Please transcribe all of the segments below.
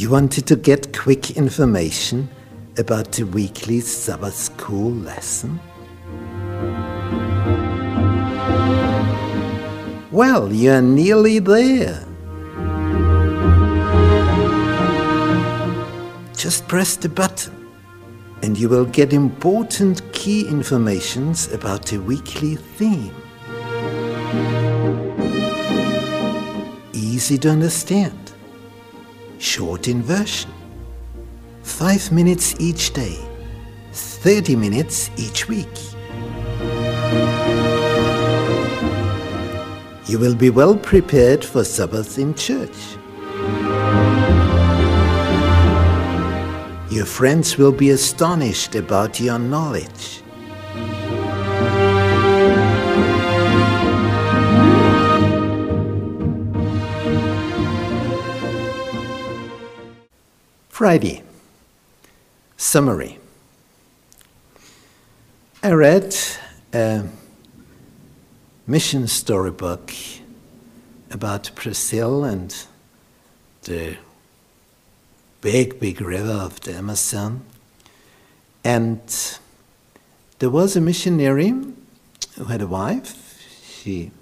You wanted to get quick information about the weekly Sabbath school lesson? Well, you're nearly there. Just press the button and you will get important key informations about the weekly theme. Easy to understand short in version. Five minutes each day, 30 minutes each week. You will be well prepared for Sabbath in church. Your friends will be astonished about your knowledge. Friday. Summary. I read a mission storybook about Brazil and the big, big river of the Amazon. And there was a missionary who had a wife. She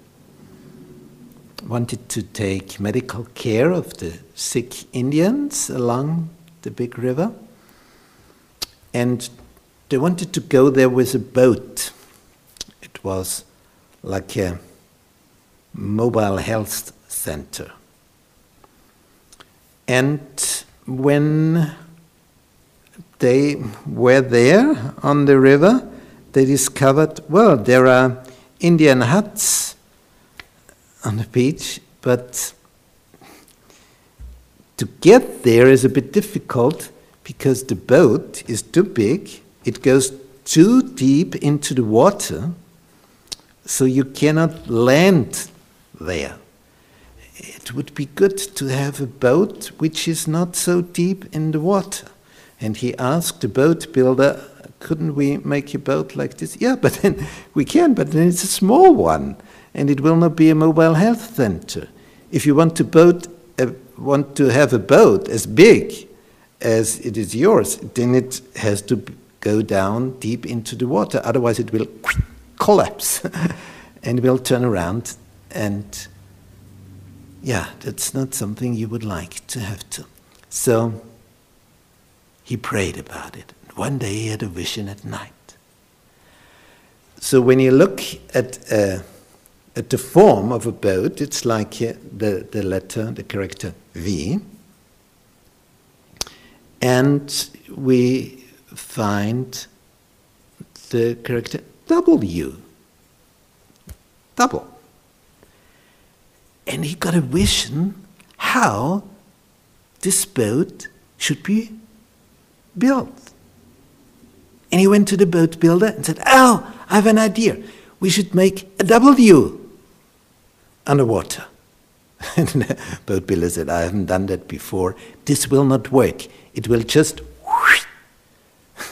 wanted to take medical care of the sick Indians along the big river. And they wanted to go there with a boat. It was like a mobile health center. And when they were there on the river, they discovered well, there are Indian huts on the beach, but to get there is a bit difficult because the boat is too big, it goes too deep into the water, so you cannot land there. It would be good to have a boat which is not so deep in the water. And he asked the boat builder, couldn't we make a boat like this? Yeah, but then we can, but then it's a small one, and it will not be a mobile health center. If you want to boat a want to have a boat as big as it is yours, then it has to go down deep into the water. Otherwise, it will collapse and will turn around. And yeah, that's not something you would like to have to. So he prayed about it. One day he had a vision at night. So when you look at uh, at the form of a boat, it's like uh, the, the letter, the character V. And we find the character W. Double. And he got a vision how this boat should be built. And he went to the boat builder and said, Oh, I have an idea. We should make a W underwater. And the boat builder said, I haven't done that before. This will not work. It will just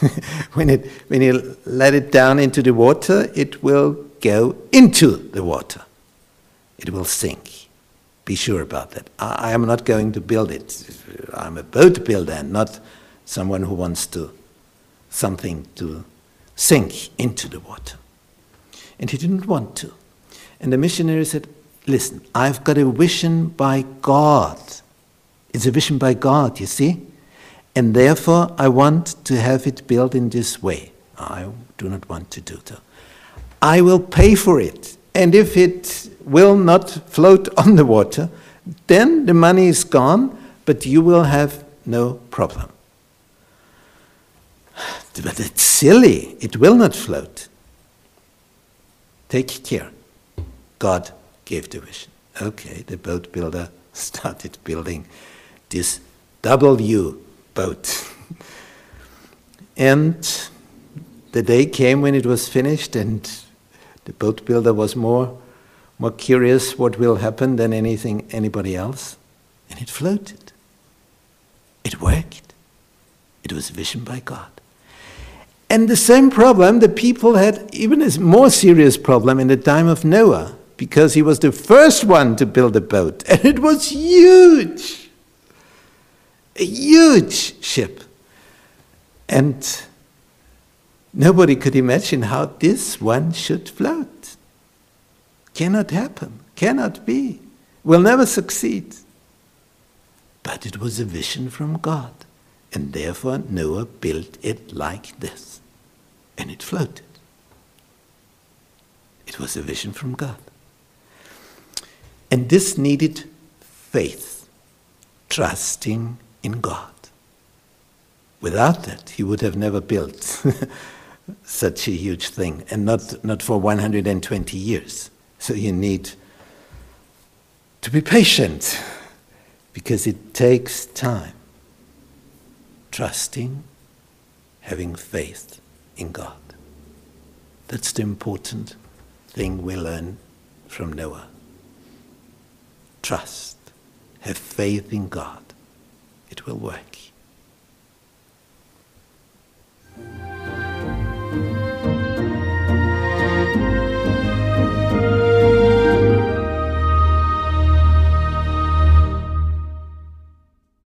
when it when you let it down into the water, it will go into the water. It will sink. Be sure about that. I, I am not going to build it. I'm a boat builder and not someone who wants to something to sink into the water. And he didn't want to. And the missionary said, Listen, I've got a vision by God. It's a vision by God, you see? And therefore, I want to have it built in this way. I do not want to do that. I will pay for it. And if it will not float on the water, then the money is gone, but you will have no problem. But it's silly. It will not float. Take care. God gave the vision. Okay, the boat builder started building this W boat. and the day came when it was finished, and The boat builder was more, more curious what will happen than anything anybody else, and it floated. It worked. It was vision by God. And the same problem the people had, even a more serious problem in the time of Noah, because he was the first one to build a boat, and it was huge. A huge ship. And nobody could imagine how this one should float. Cannot happen, cannot be, will never succeed. But it was a vision from God, and therefore Noah built it like this, and it floated. It was a vision from God. And this needed faith, trusting in God. Without that, he would have never built such a huge thing, and not, not for 120 years. So you need to be patient because it takes time. Trusting, having faith in God. That's the important thing we learn from Noah. Trust, have faith in God. It will work.